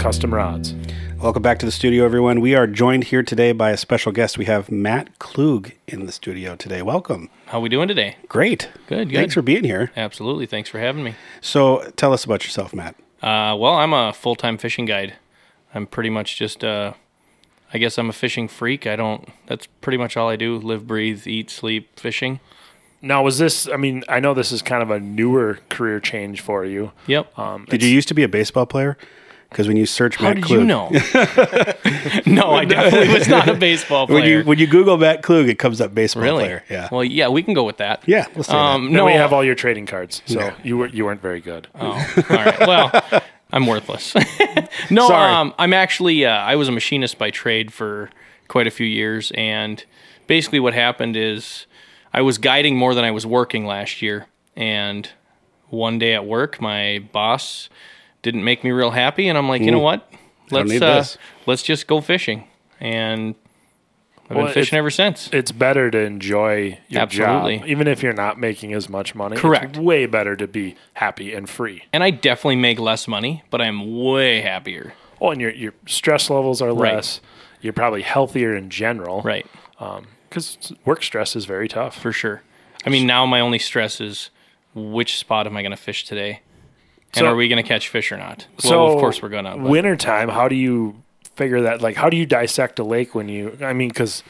Custom Rods. Welcome back to the studio, everyone. We are joined here today by a special guest. We have Matt Klug in the studio today. Welcome. How are we doing today? Great. Good, good. Thanks for being here. Absolutely. Thanks for having me. So, tell us about yourself, Matt. Uh, well, I'm a full-time fishing guide. I'm pretty much just, uh, I guess I'm a fishing freak. I don't. That's pretty much all I do: live, breathe, eat, sleep, fishing. Now, was this, I mean, I know this is kind of a newer career change for you. Yep. Um, Did you used to be a baseball player? Because when you search How Matt did Klug, you know? no, I definitely was not a baseball player. when you when you Google Matt Klug, it comes up baseball really? player. Yeah. Well, yeah, we can go with that. yeah. Let's say Um, Then no, we have all your trading cards, so Yeah. you were you weren't very good. Oh, all right. Well, I'm worthless. no, Sorry. um, I'm actually uh, I was a machinist by trade for quite a few years, and basically what happened is I was guiding more than I was working last year, and one day at work, my boss didn't make me real happy, and I'm like, you know what? Let's uh, let's just go fishing, and I've Well, been fishing ever since. It's better to enjoy your Absolutely. job, even if you're not making as much money. Correct. It's way better to be happy and free. and I definitely make less money, but I'm way happier. Oh, and your your stress levels are Right. less. You're probably healthier in general, Right. Because work stress is very tough. for sure. I mean, now my only stress is which spot am I going to fish today, and So- are we going to catch fish or not? So, well, of course we're gonna. Wintertime, how do you figure that? Like, how do you dissect a lake when you? I mean, because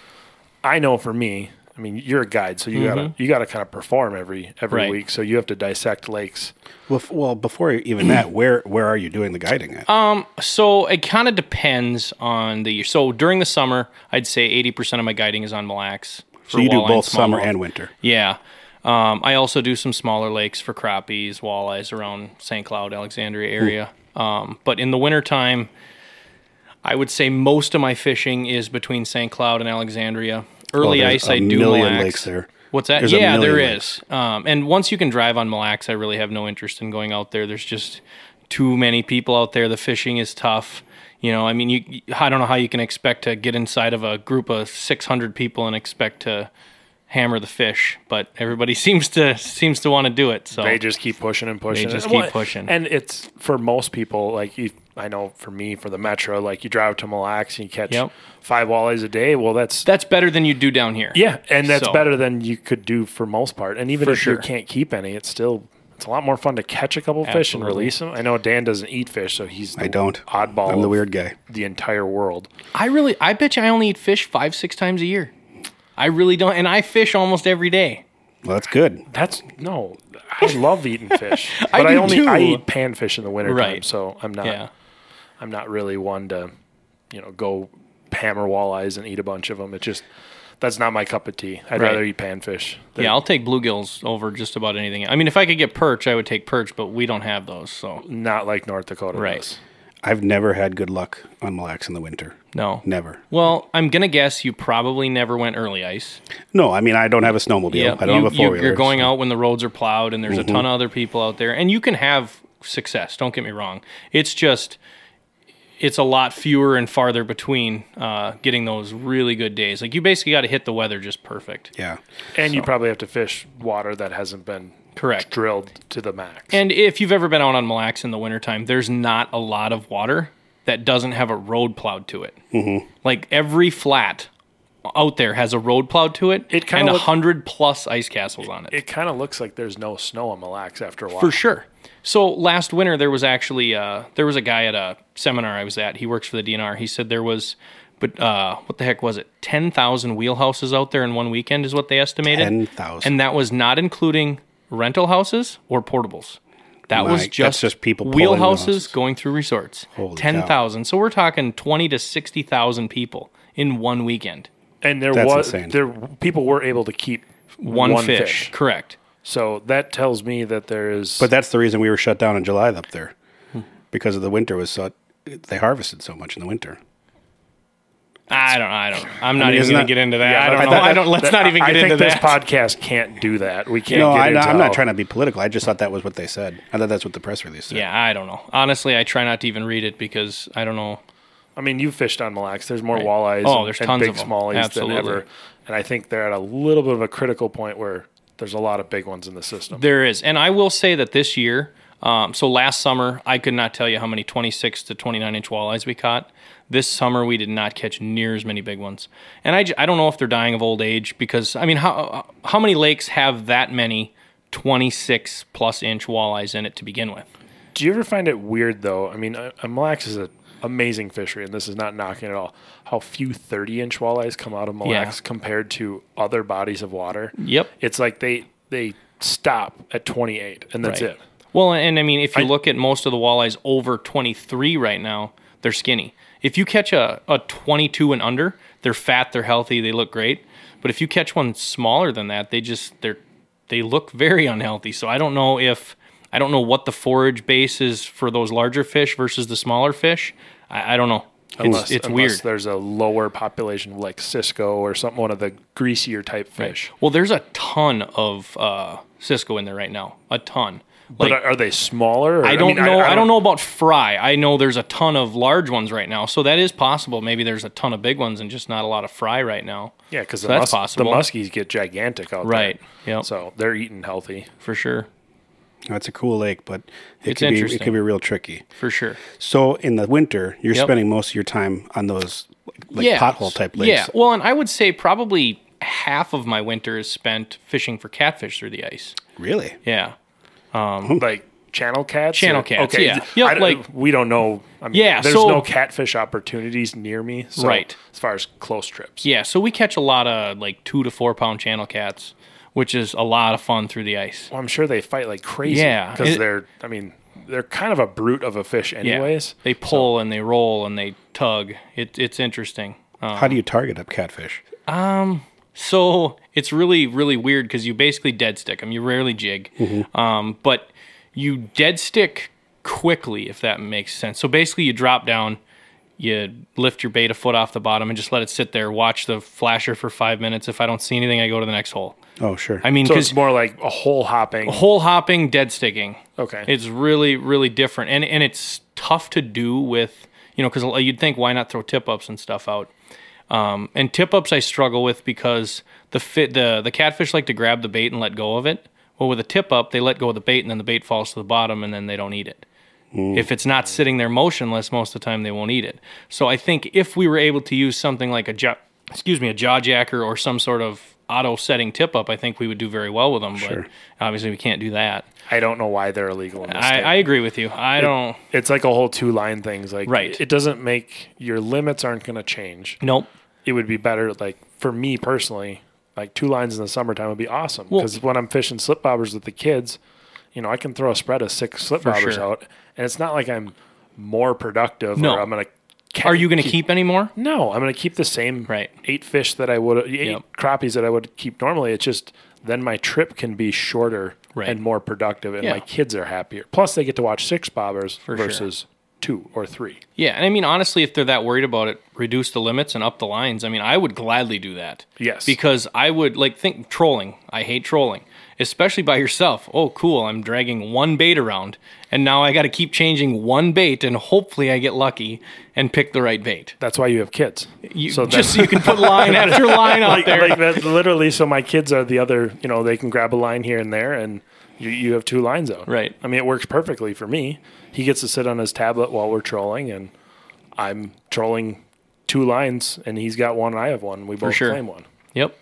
I know for me, I mean, you're a guide, so you gotta you gotta kind of perform every every Mm-hmm. Right. week. week. So you have to dissect lakes. Well, f- well, before even that, where where are you doing the guiding at? Um, so it kind of depends on the year. So during the summer, I'd say eighty percent of my guiding is on Mille Lacs. so you do both summer and winter. Yeah. Um, I also do some smaller lakes for crappies, walleyes around St. Cloud, Alexandria area. Um, but in the wintertime, I would say most of my fishing is between St. Cloud and Alexandria. Early Oh, ice, I do Mille Lacs. lakes there. What's that? There's yeah, there million is. Um, and once you can drive on Mille Lacs, I really have no interest in going out there. There's just too many people out there. The fishing is tough. You know, I mean, you, I don't know how you can expect to get inside of a group of 600 people and expect to hammer the fish, but everybody seems to seems to want to do it. So They just keep pushing and pushing. They just And keep pushing. And it's for most people, like you, I know for me, for the metro, like you drive to Mille Lacs and you catch Yep. five walleyes a day. Well, that's that's better than you do down here. yeah, and that's So- better than you could do for most part. And even For if sure. you can't keep any, it's still it's a lot more fun to catch a couple fish and release them. I know Dan doesn't eat fish, so he's the I don't. oddball. I'm the weird guy. The entire world. I really, I bet you I only eat fish five six times a year. I really don't, and I fish almost every day. Well, that's good. That's no. I love eating fish, but I I, do only I eat panfish in the wintertime, Right. so I'm not. Yeah. I'm not really one to, you know, go hammer walleyes and eat a bunch of them. It just that's not my cup of tea. I'd Right. rather eat panfish. They're Yeah, I'll take bluegills over just about anything. I mean, if I could get perch, I would take perch, but we don't have those, so not like North Dakota. Right. does. I've never had good luck on Mille Lacs in the winter. no. Never. Well, I'm gonna guess you probably never went early ice. No, I mean I don't have a snowmobile. Yeah, I don't you, have a four wheeler. You're going out when the roads are plowed, and there's a ton of other people out there, and you can have success. Don't get me wrong. It's just it's a lot fewer and farther between uh, getting those really good days. Like you basically got to hit the weather just perfect. Yeah. And you probably have to fish water that hasn't been Correct. drilled to the max. And if you've ever been out on Mille Lacs in the wintertime, there's not a lot of water that doesn't have a road plowed to it. Mm-hmm. Like every flat out there has a road plowed to it, It a look- hundred plus ice castles on it. it kind of looks like there's no snow on Mille Lacs after a while. For sure. So last winter there was actually uh, there was a guy at a seminar I was at. He works for the DNR. He said there was, but uh, what the heck was it? Ten thousand wheelhouses out there in one weekend is what they estimated. 10,000. and that was not including rental houses or portables. That My- was that's just just people pulling wheelhouses wheelhouses. going through resorts. Holy Ten thousand. So we're talking twenty to sixty thousand people in one weekend. And there That's was insane. there people were able to keep One, fish. Correct. So that tells me that there is. But that's the reason we were shut down in July up there, because of the winter was so they harvested so much in the winter. I don't. Know. I don't. I'm not mean, even going to get into that. Yeah, I don't that- know. that- I don't. Let's that- not even I get think into this that. podcast can't do that. We can't. No, get I, into I'm not how- trying to be political. I just thought that was what they said. I thought that's what the press release said. Yeah, I don't know. Honestly, I try not to even read it because I don't know. I mean, you fished on Mille Lacs. There's more Right. walleyes Oh, and, there's and tons big of 'em. smallies Absolutely. than ever. And I think they're at a little bit of a critical point where there's a lot of big ones in the system. There is, and I will say that this year. Um, so last summer, I could not tell you how many 26 to 29 inch walleyes we caught. This summer, we did not catch near as many big ones, and I, I don't know if they're dying of old age because I mean, how how many lakes have that many 26 plus inch walleyes in it to begin with? Do you ever find it weird though? I mean, uh, Mille Lacs is an amazing fishery, and this is not knocking at all. How few 30 inch walleyes come out of Mille Yeah. Lacs compared to other bodies of water. Yep. It's like they they stop at 28, and that's Right. it. Well, and I mean, if you I- look at most of the walleyes over 23 right now, they're skinny. If you catch a, a 22 and under, they're fat, they're healthy, they look great. But if you catch one smaller than that, they just they're they look very unhealthy. So I don't know if I don't know what the forage base is for those larger fish versus the smaller fish. I, I don't know. Unless, it's it's unless weird. there's a lower population of like Cisco or something, one of the greasier type fish. Well, there's a ton of uh, Cisco in there right now. A ton. But Like are, are they smaller? Or, I don't mean, know. I, don't know about fry. I know there's a ton of large ones right now, so that is possible. Maybe there's a ton of big ones and just not a lot of fry right now. Yeah, because So the, that's mus- possible. the muskies get gigantic out Right. there. Yep. So they're eating healthy. For sure. That's a cool lake, but it It's could be it could be real tricky. For sure. So in the winter, you're Yep. spending most of your time on those like yeah. pothole type lakes. Yeah. Well, and I would say probably half of my winter is spent fishing for catfish through the ice. Really? Yeah. Like channel cats. Channel or- cats, Okay. yeah. Yep, I like- we don't know. I mean, Yeah, There's so- no catfish opportunities near me. So Right. As far as close trips. Yeah. So we catch a lot of like two to four pound channel cats, which is a lot of fun through the ice. Well, I'm sure they fight like crazy. Yeah, Because they're. I mean, they're kind of a brute of a fish, anyways. Yeah. They pull and they roll and they tug. It, it's interesting. Um, How do you target up catfish? So it's really, really weird because you basically dead stick them. You rarely jig, um, but you dead stick quickly, if that makes sense. So basically, you drop down, you lift your bait a foot off the bottom, and just let it sit there. Watch the flasher for five minutes. If I don't see anything, I go to the next hole. Oh, sure. I mean, So it's more like a hole hopping. hole hopping, dead sticking. Okay. It's really, really different, and and it's tough to do with you know because you'd think why not throw tip ups and stuff out. Um, and tip ups I struggle with because the fit the the catfish like to grab the bait and let go of it. Well, with a tip up, they let go of the bait and then the bait falls to the bottom and then they don't eat it. If it's not sitting there motionless, most of the time they won't eat it. So I think if we were able to use something like a jaw, excuse me, a jaw jacker or some sort of auto setting tip up, I think we would do very well with them. Sure. But obviously we can't do that. I don't know why they're illegal in this I. I agree with you. I don't. it's like a whole two line things. Like Right. It doesn't make your limits aren't going to change. Nope. It would be better like for me personally like two lines in the summertime would be awesome Well- because when i'm fishing slip bobbers with the kids you know i can throw a spread of six slip bobbers sure. out and it's not like i'm more productive No. or i'm gonna ca- Are you going to keep any more? no i'm gonna keep the same Right. eight fish that i would eight Yep. crappies that i would keep normally it's just then my trip can be shorter Right. and more productive and Yeah. my kids are happier plus they get to watch six bobbers sure. versus two or three Yeah, and I mean honestly, if they're that worried about it, reduce the limits and up the lines. I mean, I would gladly do that. Yes. Because I would like think trolling. I hate trolling, especially by yourself. Oh, cool! I'm dragging one bait around, and now I got to keep changing one bait, and hopefully I get lucky and pick the right bait. that's why you have kids You, So just so you can put line after line out like, there. like that literally so my kids are the other you know they can grab a line here and there and you, you have two lines out Right. i mean it works perfectly for me he gets to sit on his tablet while we're trolling and i'm trolling two lines and he's got one and i have one we both sure. claim one Yep.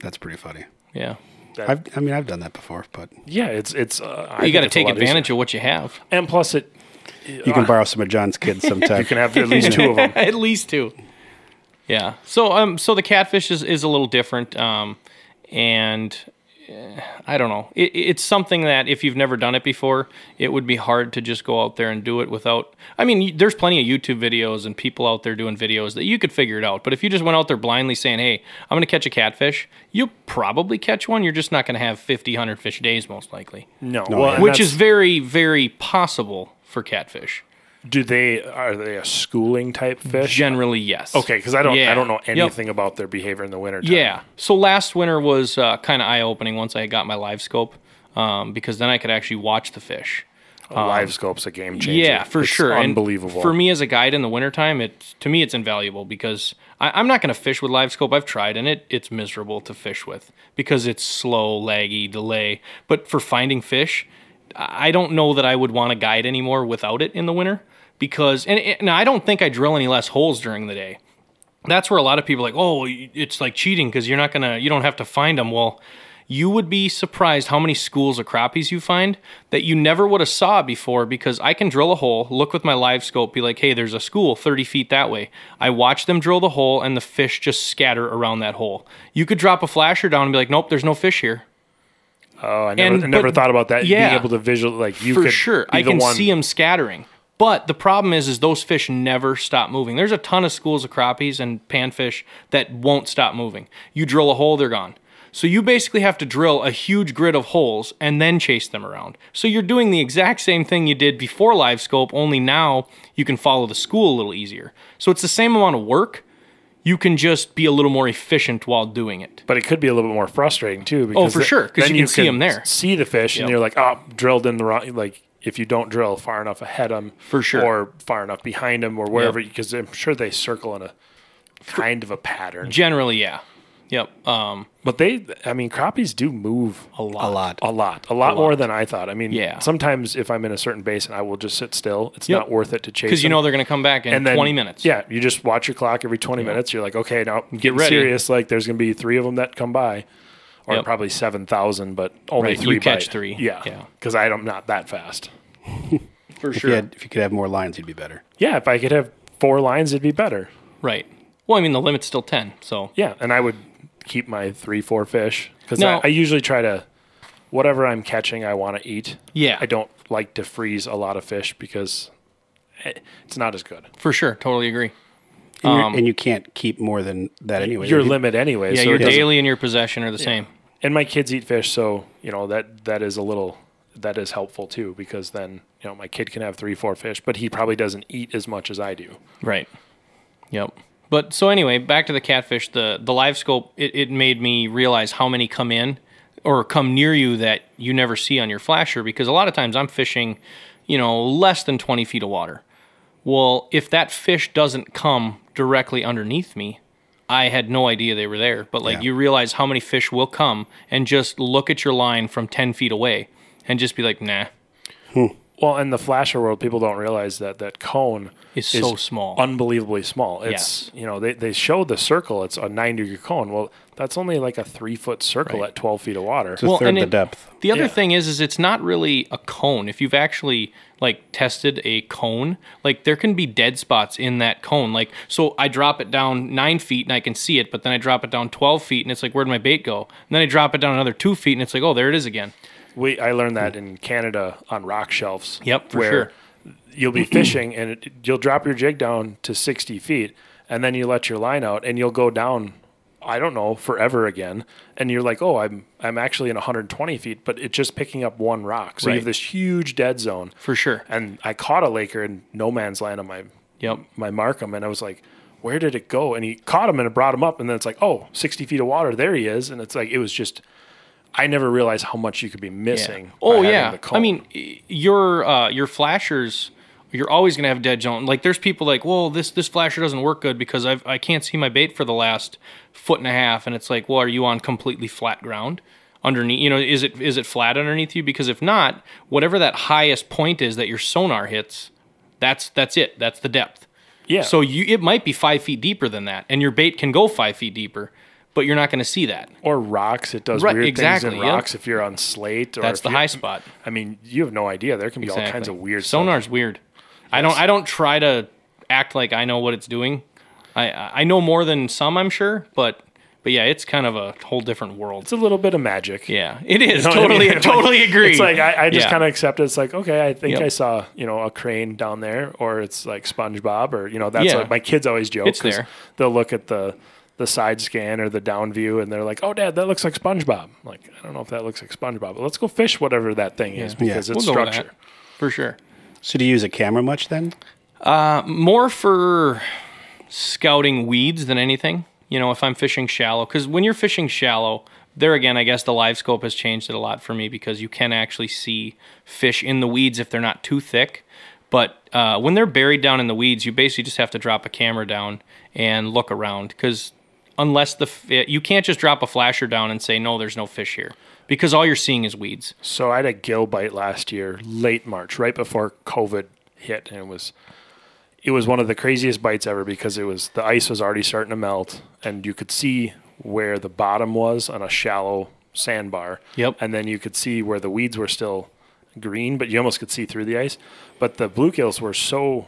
That's pretty funny. Yeah. That- I've, I mean, I've done that before, but yeah it's it's uh, You got to take advantage of what you have. and plus it you can borrow some of John's kids sometime. you can have at least two of them At least two. Yeah. So um so the catfish is, is a little different um and I don't know. It, it's something that if you've never done it before, it would be hard to just go out there and do it without. I mean, there's plenty of YouTube videos and people out there doing videos that you could figure it out. But if you just went out there blindly saying, "Hey, I'm going to catch a catfish," you'll probably catch one. You're just not going to have 50, 100 fish days, most likely, no, No, well, which is very, very possible for catfish. Do they are they a schooling type fish Generally, yes. okay because i don't Yeah. i don't know Yep. anything about their behavior in the winter Yeah. So last winter was uh, kind of eye opening once I got my live scope um, because then I could actually watch the fish. A live scope's a game changer. Yeah, for It's sure. And Unbelievable. for me as a guide in the wintertime, it to me it's invaluable because I, I'm not going to fish with live scope. I've tried and it it's miserable to fish with because it's slow, laggy, delay. But for finding fish, I don't know that I would want to guide anymore without it in the winter because and, and I don't think I drill any less holes during the day. That's where a lot of people are like, oh, it's like cheating because you're not gonna, you don't have to find them. Well, you would be surprised how many schools of crappies you find that you never would have saw before because I can drill a hole, look with my live scope, be like, hey, there's a school 30 feet that way. I watch them drill the hole and the fish just scatter around that hole. You could drop a flasher down and be like, nope, there's no fish here. oh, I never, and- I never but- thought about that. yeah. Being able to visual like you For sure. I can one, see them scattering. But the problem is, is those fish never stop moving. There's a ton of schools of crappies and panfish that won't stop moving. You drill a hole, they're gone. So you basically have to drill a huge grid of holes and then chase them around. So you're doing the exact same thing you did before live scope, only now you can follow the school a little easier. So it's the same amount of work. You can just be a little more efficient while doing it. But it could be a little bit more frustrating too. Oh, because Oh, for sure, 'cause then you can them there. See the fish, and you're like, oh, drilled in the wrong. Like if you don't drill far enough ahead of them, For sure. or far enough behind them, or wherever, because I'm sure they circle in a kind of a pattern. Generally, yeah. Yep. Um, But they, I mean, crappies do move a lot. A lot. a lot, a lot more than I thought. I mean, Yeah. Sometimes if I'm in a certain basin, I will just sit still. It's Yep. not worth it to chase Because you know they're going to come back in and then 20 minutes. Yeah, you just watch your clock every 20 minutes. You're like, okay, now get ready. serious. Like there's going to be three of them that come by, or Yep. probably seven thousand, but only Right, you three. catch bite. three. Yeah, Yeah. Because I'm not that fast. For If you, had, if you could have more lines, you'd be better. Yeah, if I could have four lines, it'd be better. Right. Well, I mean, the limit's still 10. So, Yeah, and I would keep my three, four fish because I, I usually try to whatever I'm catching, I want to eat. yeah, I don't like to freeze a lot of fish because it's not as good. for sure. Totally agree. And, you're- Um, and you can't keep more than that anyway. Your You- limit anyway. Yeah, so your daily and your possession are the same. And my kids eat fish, so you know that that is a little that is helpful too because then you know my kid can have three, four fish, but he probably doesn't eat as much as I do. Right. Yep. But so anyway, back to the catfish. The the live scope it, it made me realize how many come in or come near you that you never see on your flasher because a lot of times I'm fishing, you know, less than 20 feet of water. Well, if that fish doesn't come directly underneath me, I had no idea they were there. But like Yeah. you realize how many fish will come and just look at your line from 10 feet away and just be like, nah, hmm. Well, in the flasher world, people don't realize that that cone is, so small. unbelievably small. It's you know they they show the circle. It's a nine degree cone. Well, that's only like a three foot circle Right. at twelve feet of water. It's a Well, third and the it- depth. The other Yeah. thing is, is it's not really a cone. If you've actually like tested a cone, like there can be dead spots in that cone. Like, so I drop it down nine feet and I can see it, but then I drop it down 12 feet and it's like, where'd my bait go? And then I drop it down another two feet and it's like, oh, there it is again. We I learned that in Canada on rock shelves. Yep, for where sure. You'll be fishing and it, you'll drop your jig down to sixty feet, and then you let your line out, and you'll go down. I don't know forever again, and you're like, oh, I'm I'm actually in 120 feet, but it's just picking up one rock. So you have this huge dead zone. For sure. And I caught a laker in no man's land on my Yep. my Marcum, and I was like, where did it go? And he caught him and it brought him up, and then it's like, oh, 60 feet of water, there he is, and it's like it was just. I never realized how much you could be missing. by Oh yeah. I mean, your uh, your flashers, you're always gonna have dead zone. Like there's people like, well, this this flasher doesn't work good because I've I can't see my bait for the last foot and a half, and it's like, well, are you on completely flat ground? Underneath, you know, is it is it flat underneath you? Because if not, whatever that highest point is that your sonar hits, that's that's it. That's the depth. yeah. So you it might be five feet deeper than that, and your bait can go five feet deeper, but you're not going to see that. or rocks. It does Right, weird exactly, things in yep. rocks if you're on slate. Or That's the high spot. I mean, you have no idea. There can be all kinds of weird stuff. Sonar's weird. I don't I don't try to act like I know what it's doing. I I know more than some, I'm sure, but but yeah, it's kind of a whole different world. It's a little bit of magic. Yeah, it is You know what I totally mean? totally Like, agree. It's like I, I just Yeah. kind of accept it. It's like okay, I think Yep. I saw you know a crane down there, or it's like SpongeBob, or you know that's Yeah. what my kids always joke. It's 'cause there. They'll look at the the side scan or the down view, and they're like, "Oh, Dad, that looks like SpongeBob." I'm like I don't know if that looks like SpongeBob, but let's go fish whatever that thing is because it's We'll go structure. that, for sure. So do you use a camera much then? More for scouting weeds than anything. You know, if I'm fishing shallow, because when you're fishing shallow, there again, I guess the live scope has changed it a lot for me because you can actually see fish in the weeds if they're not too thick. But uh, when they're buried down in the weeds, you basically just have to drop a camera down and look around because unless the you can't just drop a flasher down and say no, there's no fish here because all you're seeing is weeds. So I had a gill bite last year, late March, right before COVID hit, and it was it was one of the craziest bites ever because it was the ice was already starting to melt, and you could see where the bottom was on a shallow sandbar. Yep. And then you could see where the weeds were still green, but you almost could see through the ice. But the bluegills were so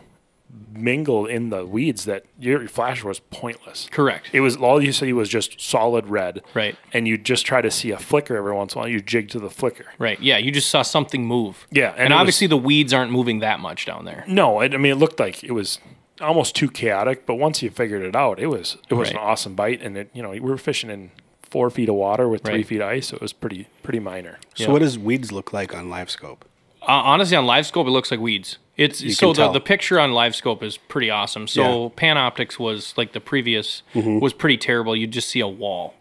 mingled in the weeds that your flasher was pointless. Correct. It was all you see was just solid red. Right. And you just try to see a flicker every once in a while. You jig to the flicker. Right. Yeah, you just saw something move. Yeah, And, and it obviously the weeds aren't moving that much down there. No, it, I mean it looked like it was almost too chaotic, but once you figured it out, it was it was an awesome bite, and it you know we were fishing in four feet of water with three Right. feet of ice, so it was pretty pretty minor. So Yeah. what does weeds look like on live scope? Uh, honestly, on live scope, it looks like weeds. It's so can the, the picture on LiveScope is pretty awesome. So Yeah. Mm-hmm. Panoptix was like the previous was pretty terrible. You just see a wall,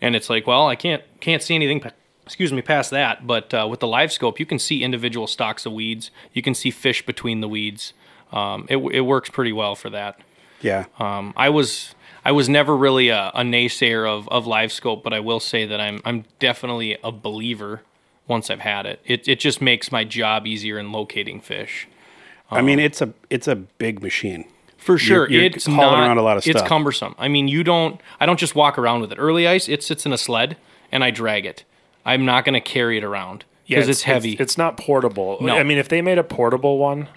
and it's like, well, I can't can't see anything. Excuse me, past that. But uh, with the live scope, you can see individual stalks of weeds. You can see fish between the weeds. Um, it it works pretty well for that. Yeah. Um, I was I was never really a, a naysayer of, of live scope, but I will say that I'm I'm definitely a believer once I've had it. It it just makes my job easier in locating fish. I mean, um, it's a it's a big machine. For sure, you're it's hauling not, around a lot of It's stuff. cumbersome. I mean, you don't. I don't just walk around with it. Early ice, it sits in a sled, and I drag it. I'm not going to carry it around because it's, heavy. It's, not portable. No. I mean, if they made a portable one,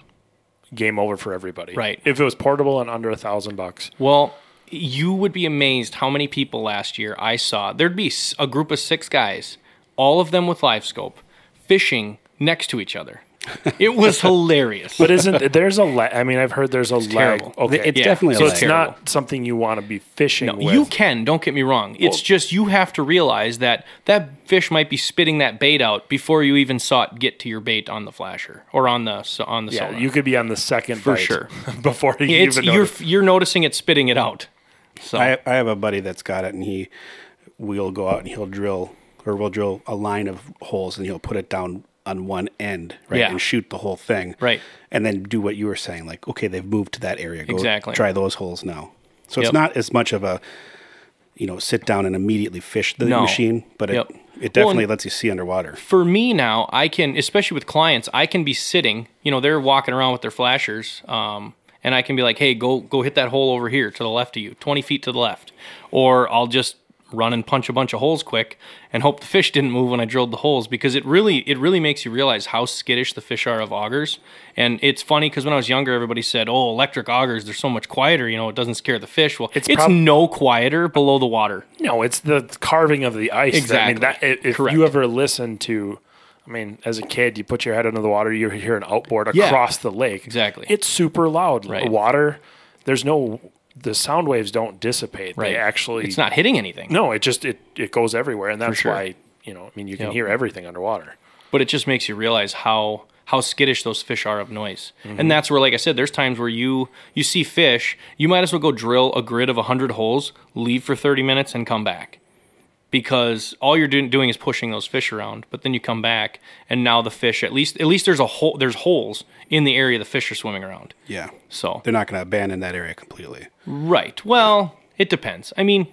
game over for everybody. Right. If it was portable and under a thousand bucks, Well, you would be amazed how many people last year I saw. There'd be s- a group of six guys, all of them with live scope, fishing next to each other. It was hilarious. but isn't there's a leg? I mean, I've heard there's a leg. terrible. Okay, It's Yeah. definitely so a it's leg. not something you want to be fishing with. you can, don't get me wrong. It's just you have to realize that that fish might be spitting that bait out before you even saw it get to your bait on the flasher or on the so- on the yeah, sonar. you could be on the second For bite sure. before you it's even you're know. you're noticing it spitting it out. So I, I have a buddy that's got it, and he we'll go out and he'll drill, or we'll drill a line of holes, and he'll put it down on one end, right, Yeah. and shoot the whole thing, Right. and then do what you were saying, like, okay, they've moved to that area, go Exactly. try those holes now. So Yep. it's not as much of a, you know, sit down and immediately fish the No. machine, but it Yep. it definitely and- lets you see underwater. for me now, I can, especially with clients, I can be sitting. You know, they're walking around with their flashers, um, and I can be like, "Hey, go go hit that hole over here to the left of you, twenty feet to the left," or I'll just run and punch a bunch of holes quick and hope the fish didn't move when I drilled the holes because it really it really makes you realize how skittish the fish are of augers. And it's funny because when I was younger, everybody said, "Oh, electric augers, they're so much quieter. You know, it doesn't scare the fish." Well, it's, It's prob- no quieter below the water. No, it's the carving of the ice. I mean, Exactly. that, if Correct. you ever listen to, I mean, as a kid, you put your head under the water, you hear an outboard Yeah. across the lake. Exactly. It's super loud. Right. Water, there's no, the sound waves don't dissipate. Right? They actually, it's not hitting anything. No, it just, it, it goes everywhere. And that's sure. why, you know, I mean, you can Yep. hear everything underwater. but it just makes you realize how how skittish those fish are of noise. Mm-hmm. And that's where like I said there's times where you you see fish, you might as well go drill a grid of 100 holes, leave for 30 minutes and come back. Because all you're doing, doing is pushing those fish around, but then you come back and now the fish at least at least there's a hole there's holes in the area the fish are swimming around. Yeah, So they're not going to abandon that area completely. Right. Well, it depends. I mean,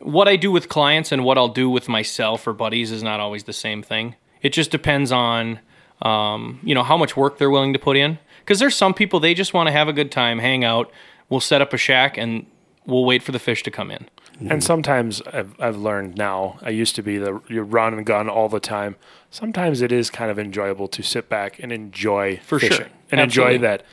what I do with clients and what I'll do with myself or buddies is not always the same thing. It just depends on, um, you know, how much work they're willing to put in. Because there's some people they just want to have a good time, hang out. We'll set up a shack and we'll wait for the fish to come in. And sometimes I've, I've learned now, I used to be the you run and gun all the time. Sometimes it is kind of enjoyable to sit back and enjoy For sure. fishing and Absolutely. enjoy that.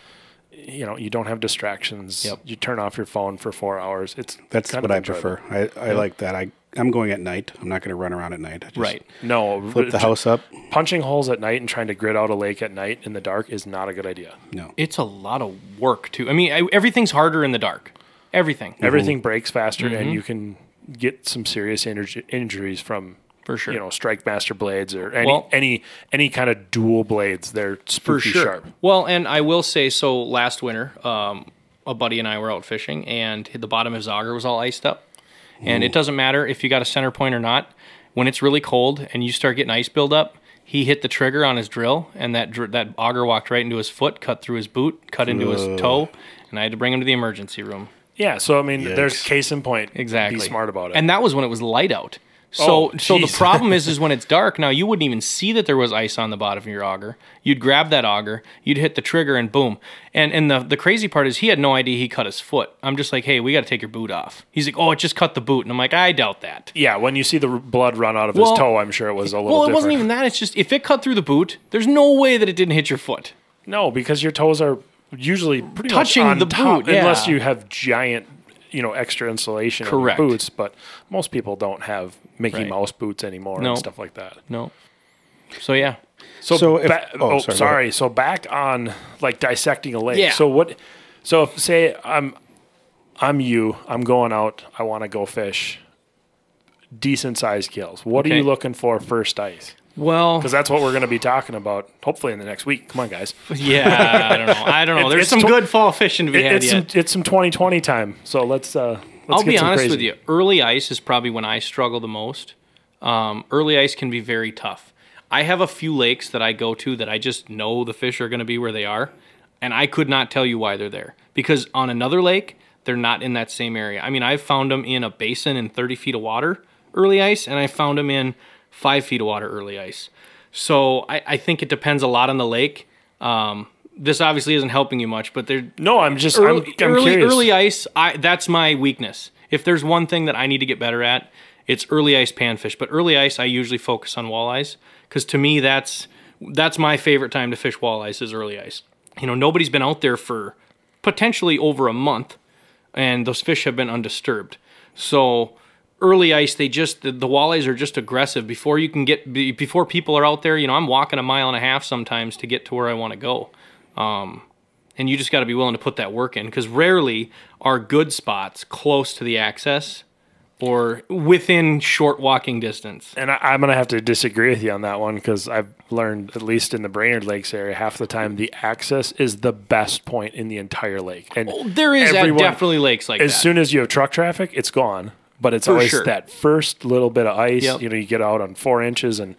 You know, you don't have distractions. Yep. You turn off your phone for four hours. It's That's kind what of I prefer. I, I like that. I I'm going at night. I'm not going to run around at night. I just Right. No, Flip the house up. punching holes at night and trying to grid out a lake at night in the dark is not a good idea. No. It's a lot of work too. I mean, I, everything's harder in the dark. Everything. Everything breaks faster, Mm-hmm. and you can get some serious injury, injuries from For sure. You know, StrikeMaster blades or any Well- any any kind of dual blades. They're for spooky sure. sharp. Well, and I will say so. Last winter, um, a buddy and I were out fishing, and the bottom of his auger was all iced up. And it doesn't matter if you got a center point or not. when it's really cold and you start getting ice buildup, he hit the trigger on his drill, and that dr- that auger walked right into his foot, cut through his boot, cut into his toe, and I had to bring him to the emergency room. Yeah, so I mean, there's case in point. Exactly. Be smart about it. And that was when it was light out. So Oh, so the problem is is when it's dark now you wouldn't even see that there was ice on the bottom of your auger. You'd grab that auger, you'd hit the trigger and boom. And and the the crazy part is he had no idea he cut his foot. I'm just like, "Hey, we got to take your boot off." He's like, "Oh, it just cut the boot." And I'm like, "I doubt that." yeah, when you see the r- blood run out of Well- his toe, I'm sure it was a little Well, it different. wasn't even that. It's just if it cut through the boot, there's no way that it didn't hit your foot. No, because your toes are usually pretty Touching much on the top, boot, yeah. unless you have giant, you know, extra insulation Correct. in boots. But most people don't have Mickey Right. Mouse boots anymore No. and stuff like that. No. So yeah. So, So if- ba- oh, oh, sorry, sorry. So back on like dissecting a lake. Yeah. So what? So if say I'm, I'm you. I'm going out. I want to go fish. Decent sized kills. What are you looking for first ice? Well, Because that's what we're going to be talking about. Hopefully in the next week. Come on, guys. yeah, I don't know. I don't know. There's it's some tw- good fall fishing to be It- had it's yet. some it's some 2020 time. So let's uh. Let's I'll be honest crazy. with you. Early ice is probably when I struggle the most. Um, early ice can be very tough. I have a few lakes that I go to that I just know the fish are going to be where they are, and I could not tell you why they're there because on another lake they're not in that same area. I mean, I've found them in a basin in 30 feet of water early ice, and I found them in five feet of water early ice. So I, I think it depends a lot on the lake. Um, this obviously isn't helping you much, but they're No, I'm just early, I'm, I'm early, curious. early ice. I that's my weakness. If there's one thing that I need to get better at, it's early ice panfish. But early ice, I usually focus on walleyes because to me that's that's my favorite time to fish walleyes is early ice. You know, nobody's been out there for potentially over a month, and those fish have been undisturbed. So early ice, they just the, the walleyes are just aggressive before you can get before people are out there. You know, I'm walking a mile and a half sometimes to get to where I want to go um, and you just got to be willing to put that work in because rarely are good spots close to the access or within short walking distance. And I, I'm going to have to disagree with you on that one because I've learned, at least in the Brainerd Lakes area, half the time the access is the best point in the entire lake. And oh, There is everyone- definitely lakes like as that. soon as you have truck traffic, it's gone. But it's For always sure. that first little bit of ice. Yep. You know, you get out on four inches and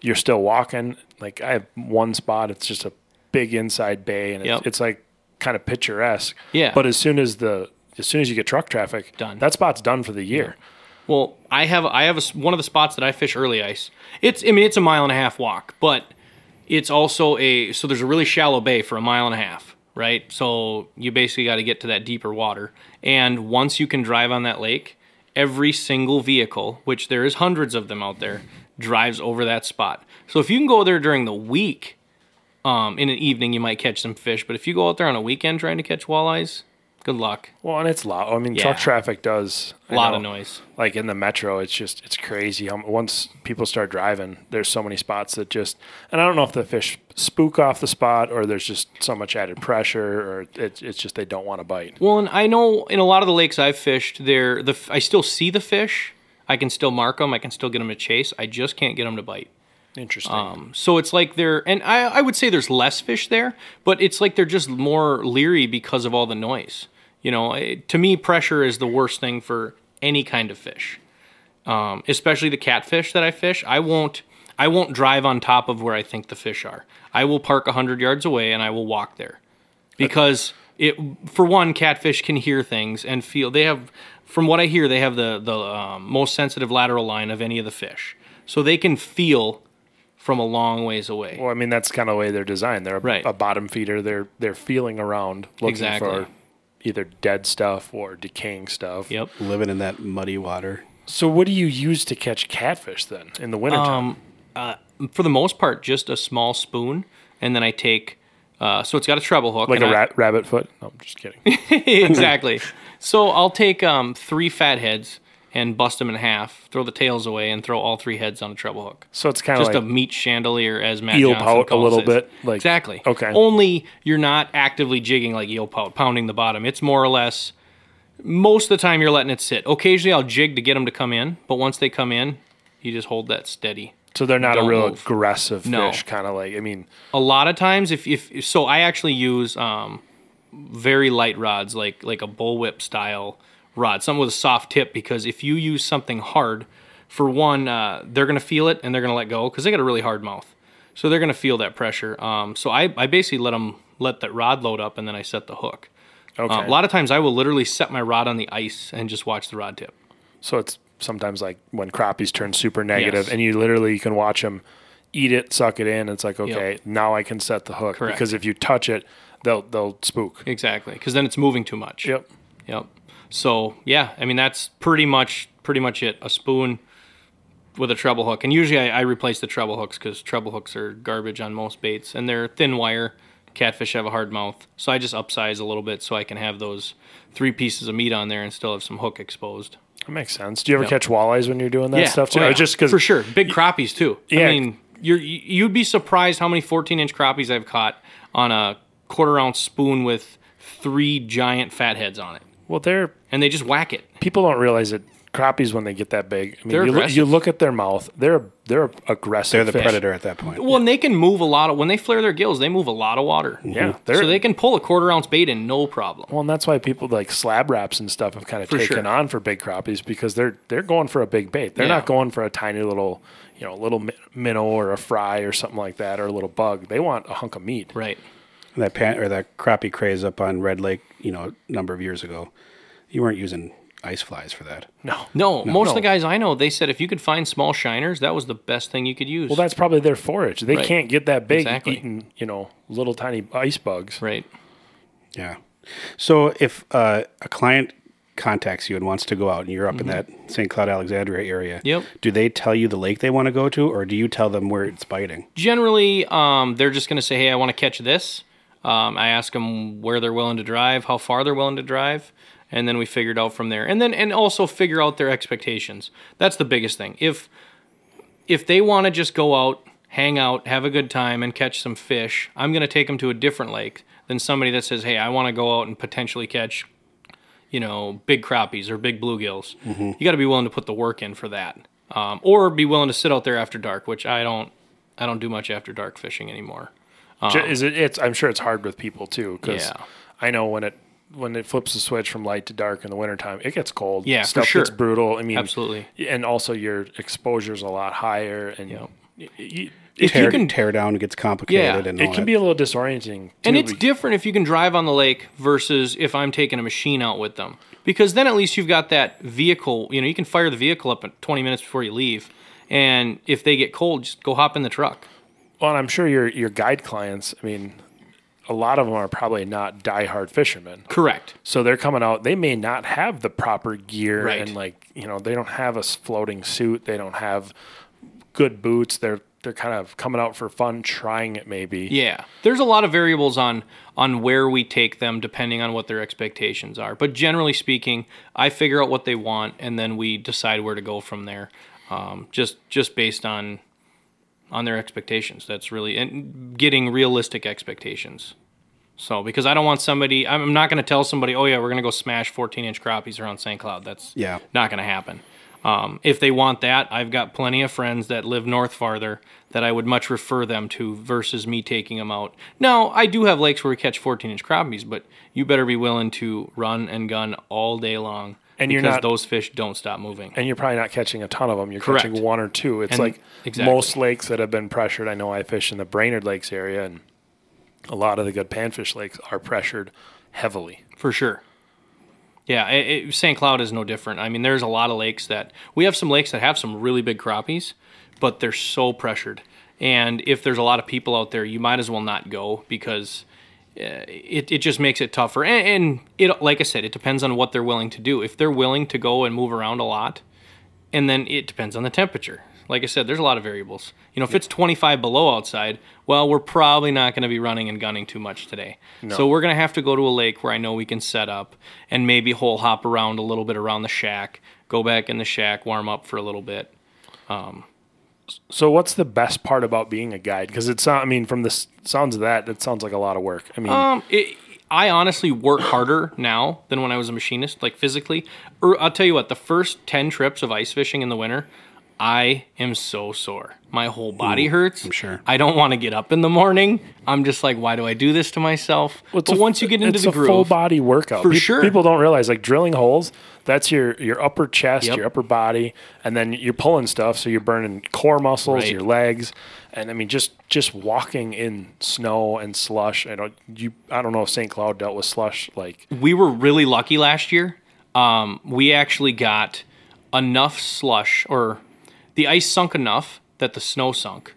you're still walking. Like I have one spot, it's just a big inside bay, and Yep. it's, it's like kind of picturesque. Yeah. But as soon as the as soon as you get truck traffic, Done. That spot's done for the year. Well, I have I have a one of the spots that I fish early ice. It's I mean it's a mile and a half walk, but it's also a so there's a really shallow bay for a mile and a half, right? So you basically got to get to that deeper water. And once you can drive on that lake, every single vehicle, which there is hundreds of them out there, drives over that spot. So if you can go there during the week, um, in an evening you might catch some fish, but if you go out there on a weekend trying to catch walleyes, good luck. Well, and it's loud. I mean, Yeah. truck traffic does a lot know, of noise. Like in the metro, it's just it's crazy. How once people start driving, there's so many spots that just and I don't know if the fish spook off the spot or there's just so much added pressure or it's it's just they don't want to bite. Well, and I know in a lot of the lakes I've fished, there the I still see the fish. I can still mark them. I can still get them to chase. I just can't get them to bite. Interesting. Um, so it's like they're, and I, I would say there's less fish there, but it's like they're just more leery because of all the noise. You know, it, to me, pressure is the worst thing for any kind of fish, um, especially the catfish that I fish. I won't, I won't drive on top of where I think the fish are. I will park hundred yards away and I will walk there, because it, for one, catfish can hear things and feel. They have, from what I hear, they have the the um, most sensitive lateral line of any of the fish, so they can feel from a long ways away. well, I mean that's kind of the way they're designed. They're a, Right. a bottom feeder. They're they're feeling around looking Exactly. for either dead stuff or decaying stuff. Yep. living in that muddy water. So what do you use to catch catfish then in the wintertime? Um, For the most part, just a small spoon, and then I take. Uh, so it's got a treble hook. like and a I- rat, rabbit foot? No, I'm just kidding. exactly. So I'll take um, three fat heads and bust them in half, throw the tails away, and throw all three heads on a treble hook. So it's kind of Just like a meat chandelier, as Matt eel Johnson pout a little it. bit, like- exactly. okay. Only you're not actively jigging like eel pout, pounding the bottom. It's more or less. Most of the time, you're letting it sit. Occasionally, I'll jig to get them to come in, but once they come in, you just hold that steady. So they're not a Don't real move. aggressive No. fish, kind of like I mean, a lot of times if if so i actually use um very light rods like like a bullwhip style rod something with a soft tip because if you use something hard for one, uh, they're going to feel it and they're going to let go because they got a really hard mouth. So they're going to feel that pressure. Um, so I, I basically let them let that rod load up and then I set the hook. Okay. Uh, a lot of times I will literally set my rod on the ice and just watch the rod tip. So it's sometimes like when crappies turn super negative, Yes. and you literally you can watch them eat it, suck it in. It's like okay, Yep. now I can set the hook Correct. because if you touch it, they'll they'll spook. Exactly, because then it's moving too much. Yep. Yep. So yeah, I mean that's pretty much pretty much it. A spoon with a treble hook, and usually I, I replace the treble hooks because treble hooks are garbage on most baits, and they're thin wire. Catfish have a hard mouth, so I just upsize a little bit so I can have those three pieces of meat on there and still have some hook exposed. That makes sense. Do you ever Yep. catch walleyes when you're doing that stuff too? Oh, yeah. Just because for sure, big crappies too. Yeah. I mean, you're you- you'd be surprised how many 14 inch crappies I've caught on a quarter ounce spoon with three giant fat heads on it, Well, they're and they just whack it. people don't realize that crappies when they get that big. I mean, They're you, look, you look at their mouth; they're they're aggressive. They're the fish. predator at that point. Well, and they can move a lot of when they flare their gills. They move a lot of water. Yeah, they're so they can pull a quarter ounce bait in no problem. Well, and that's why people like Slab Raps and stuff have kind of For taken sure. on for big crappies because they're they're going for a big bait. They're Yeah. not going for a tiny little, you know, little mi- minnow or a fry or something like that or a little bug. They want a hunk of meat. Right. That pan or that crappie craze up on Red Lake, you know, a number of years ago, you weren't using ice flies for that. No. No, most of the guys I know, they said if you could find small shiners, that was the best thing you could use. Well, that's probably their forage. They Right. can't get that big Exactly. eating, you know, little tiny ice bugs. right. Yeah. So if uh, a client contacts you and wants to go out and you're up in that St. Cloud Alexandria area, Mm-hmm. Yep. do they tell you the lake they want to go to or do you tell them where it's biting? Generally, um, they're just going to say, "Hey, I want to catch this." Um, I ask them where they're willing to drive, how far they're willing to drive, and then we figure it out from there. And then and also figure out their expectations. That's the biggest thing. If if they want to just go out, hang out, have a good time, and catch some fish, I'm going to take them to a different lake than somebody that says, "Hey, I want to go out and potentially catch." You know, big crappies or big bluegills. You got to be willing to put the work in for that, um, or be willing to sit out there after dark, which I don't. I don't do much after dark fishing anymore. Ju- Is it? It's. I'm sure it's hard with people too because Um, Yeah. I know when it when it flips the switch from light to dark in the wintertime, it gets cold. Yeah, for stuff sure. gets brutal. I mean, Absolutely. and also your exposure's a lot higher, and Yep. y- y- If tear, you can, tear down it gets complicated Yeah, and it can that. be a little disorienting. and it's different if you can drive on the lake versus if I'm taking a machine out with them, because then at least you've got that vehicle. You know, you can fire the vehicle up at 20 minutes before you leave, and if they get cold, just go hop in the truck. Well, and I'm sure your your guide clients. I mean, a lot of them are probably not diehard fishermen, Correct. so they're coming out. They may not have the proper gear, Right. and like you know, they don't have a floating suit. They don't have good boots. They're they're kind of coming out for fun, trying it maybe. Yeah, there's a lot of variables on on where we take them depending on what their expectations are. But generally speaking, I figure out what they want, and then we decide where to go from there, um, just just based on on their expectations. That's really and getting realistic expectations. So because I don't want somebody, I'm not going to tell somebody, oh yeah, we're going to go smash 14 inch crappies around St. Cloud. That's Yeah. not going to happen. Um, if they want that, I've got plenty of friends that live north farther that I would much refer them to versus me taking them out. Now, I do have lakes where we catch 14 inch crappies, but you better be willing to run and gun all day long. And you're not- those fish don't stop moving. and you're probably not catching a ton of them. You're Correct. catching one or two. It's And- like exactly. most lakes that have been pressured. I know I fish in the Brainerd Lakes area, and a lot of the good panfish lakes are pressured heavily. For sure. Yeah, it, it, St. Cloud is no different. I mean, there's a lot of lakes that we have some lakes that have some really big crappies, but they're so pressured. And if there's a lot of people out there, you might as well not go because Uh, it, it just makes it tougher. And, and it, like I said, it depends on what they're willing to do. If they're willing to go and move around a lot, and then it depends on the temperature. Like I said, there's a lot of variables. You know, if it's 25 below outside, well, we're probably not going to be running and gunning too much today. So we're going to have to go to a lake where I know we can set up and maybe hole hop around a little bit around the shack, go back in the shack, warm up for a little bit. Um, So, what's the best part about being a guide? Because it's not. I mean, from the sounds of that, it sounds like a lot of work. I mean, Um, it, I honestly work harder now than when I was a machinist, like physically. Or I'll tell you what, the first ten trips of ice fishing in the winter, I am so sore. My whole body hurts. I'm sure. I don't want to get up in the morning. I'm just like, why do I do this to myself? Well, but a- once you get into it's the a full body workout For Pe- sure. People don't realize like drilling holes. That's your your upper chest, Yep. your upper body, and then you're pulling stuff. So you're burning core muscles, Right. your legs, and I mean just just walking in snow and slush. I don't you. I don't know if St. Cloud dealt with slush like we were really lucky last year. Um, we actually got enough slush, or the ice sunk enough that the snow sunk,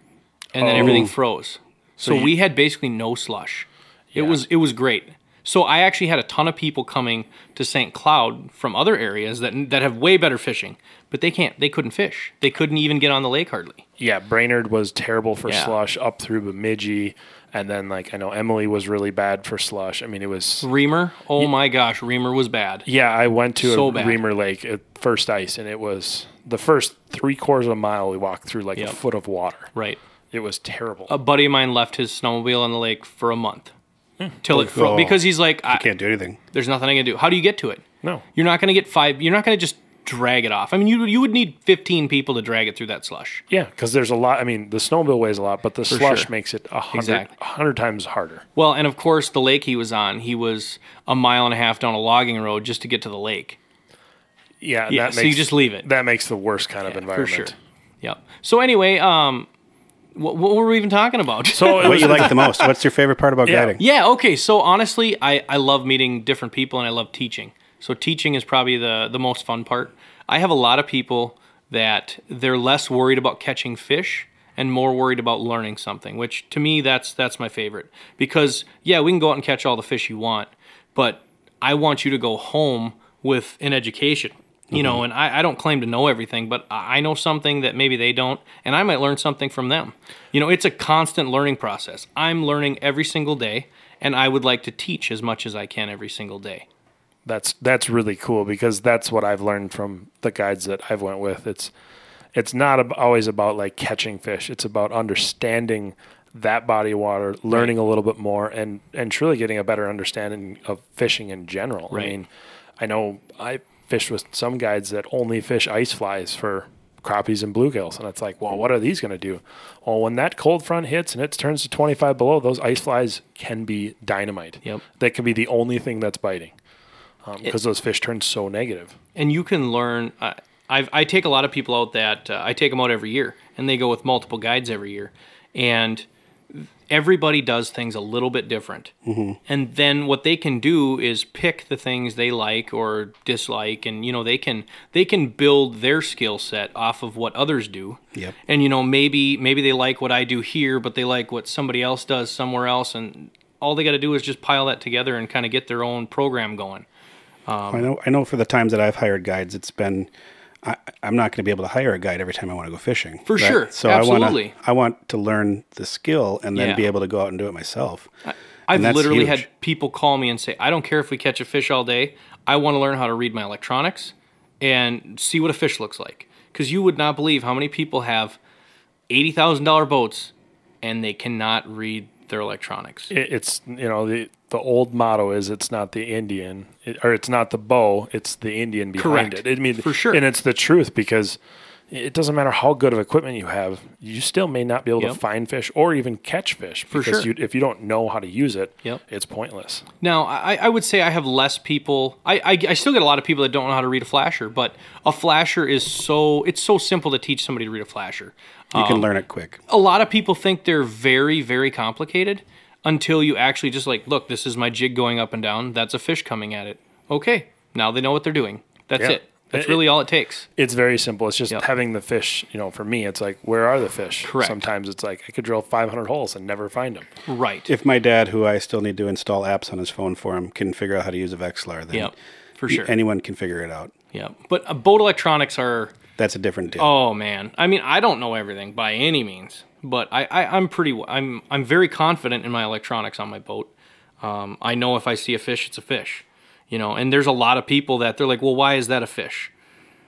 and then everything oh. froze. So, you- we had basically no slush. It was it was great. So I actually had a ton of people coming to St. Cloud from other areas that that have way better fishing, but they can't. They couldn't fish. They couldn't even get on the lake hardly. Yeah, Brainerd was terrible for Yeah. slush up through Bemidji, and then like I know Emily was really bad for slush. I mean, it was Reamer, oh my gosh, Reamer was bad. yeah. I went to So a bad. Reamer Lake at first ice, and it was the first three quarters of a mile we walked through like Yep. a foot of water. Right. It was terrible. a buddy of mine left his snowmobile on the lake for a month hmm. till it froze Oh. because he's like, I, Can't do anything. "There's nothing I can do." How do you get to it? no, You're not going to get five. You're not going to just drag it off. I mean, you you would need 15 people to drag it through that slush. yeah, because there's a lot. I mean, the snowmobile weighs a lot, but the slush sure. makes it a hundred Exactly. hundred times harder. Well, and of course, the lake he was on, he was a mile and a half down a logging road just to get to the lake. Yeah, Yeah, that so makes, you just leave it. That makes the worst kind of environment. for environment. sure. Yep. So anyway, um, what, what were we even talking about? So What you like the most? What's your favorite part about Yeah. guiding? Yeah, okay. So honestly, I, I love meeting different people and I love teaching. So teaching is probably the, the most fun part. I have a lot of people that they're less worried about catching fish and more worried about learning something, which to me that's that's my favorite. Because yeah, we can go out and catch all the fish you want, but I want you to go home with an education. You know, mm-hmm. and I, I don't claim to know everything, but I I know something that maybe they don't, and I might learn something from them. You know, it's a constant learning process. I'm learning every single day, and I would like to teach as much as I can every single day. That's that's really cool because that's what I've learned from the guides that I've went with. It's it's not always about like catching fish. It's about understanding that body of water, learning a little bit more, and and truly getting a better understanding of fishing in general. Right. I mean, I know I fished with some guides that only fish ice flies for crappies and bluegills, and it's like, well, what are these going to do? Well, when that cold front hits and it turns to 25 below, those ice flies can be dynamite. Yep. That can be the only thing that's biting because those fish turn so negative. and you can learn. I I've, I take a lot of people out that uh, I take them out every year, and they go with multiple guides every year, and everybody does things a little bit different. Mm-hmm. And then what they can do is pick the things they like or dislike, and you know they can they can build their skill set off of what others do. Yep. And you know maybe maybe they like what I do here, but they like what somebody else does somewhere else, and all they got to do is just pile that together and kind of get their own program going. Um, I know. I know. For the times that I've hired guides, it's been. I, I'm not going to be able to hire a guide every time I want to go fishing. For sure. So I Absolutely. want to. I want to learn the skill and then Yeah. be able to go out and do it myself. I've literally huge. had people call me and say, I don't care if we catch a fish all day. I want to learn how to read my electronics and see what a fish looks like. Because you would not believe how many people have $80,000 boats and they cannot read their electronics. It, it's you know the the old motto is it's not the Indian it, or it's not the bow, it's the Indian behind Correct. it. I mean, For sure. and it's the truth because it doesn't matter how good of equipment you have, you still may not be able Yep. to find fish or even catch fish For because sure. you, if you don't know how to use it, Yep. it's pointless. Now, I, I would say I have less people. I, I, I still get a lot of people that don't know how to read a flasher, but a flasher is so it's so simple to teach somebody to read a flasher. You Um, can learn it quick. a lot of people think they're very very complicated until you actually just like look this is my jig going up and down that's a fish coming at it okay now they know what they're doing that's Yeah. it that's It- really all it takes It's very simple. It's just Yep. having the fish. You know, for me, it's like where are the fish? Correct. Sometimes it's like I could drill 500 holes and never find them. right If my dad, who I still need to install apps on his phone for him, can figure out how to use a Vexilar, then yep for sure anyone can figure it out. Yeah, but uh, boat electronics are That's a different deal. Oh man, I mean, I don't know everything by any means, but I, I I'm pretty I'm I'm very confident in my electronics on my boat. Um, I know if I see a fish, it's a fish, you know. And there's a lot of people that they're like, well, why is that a fish?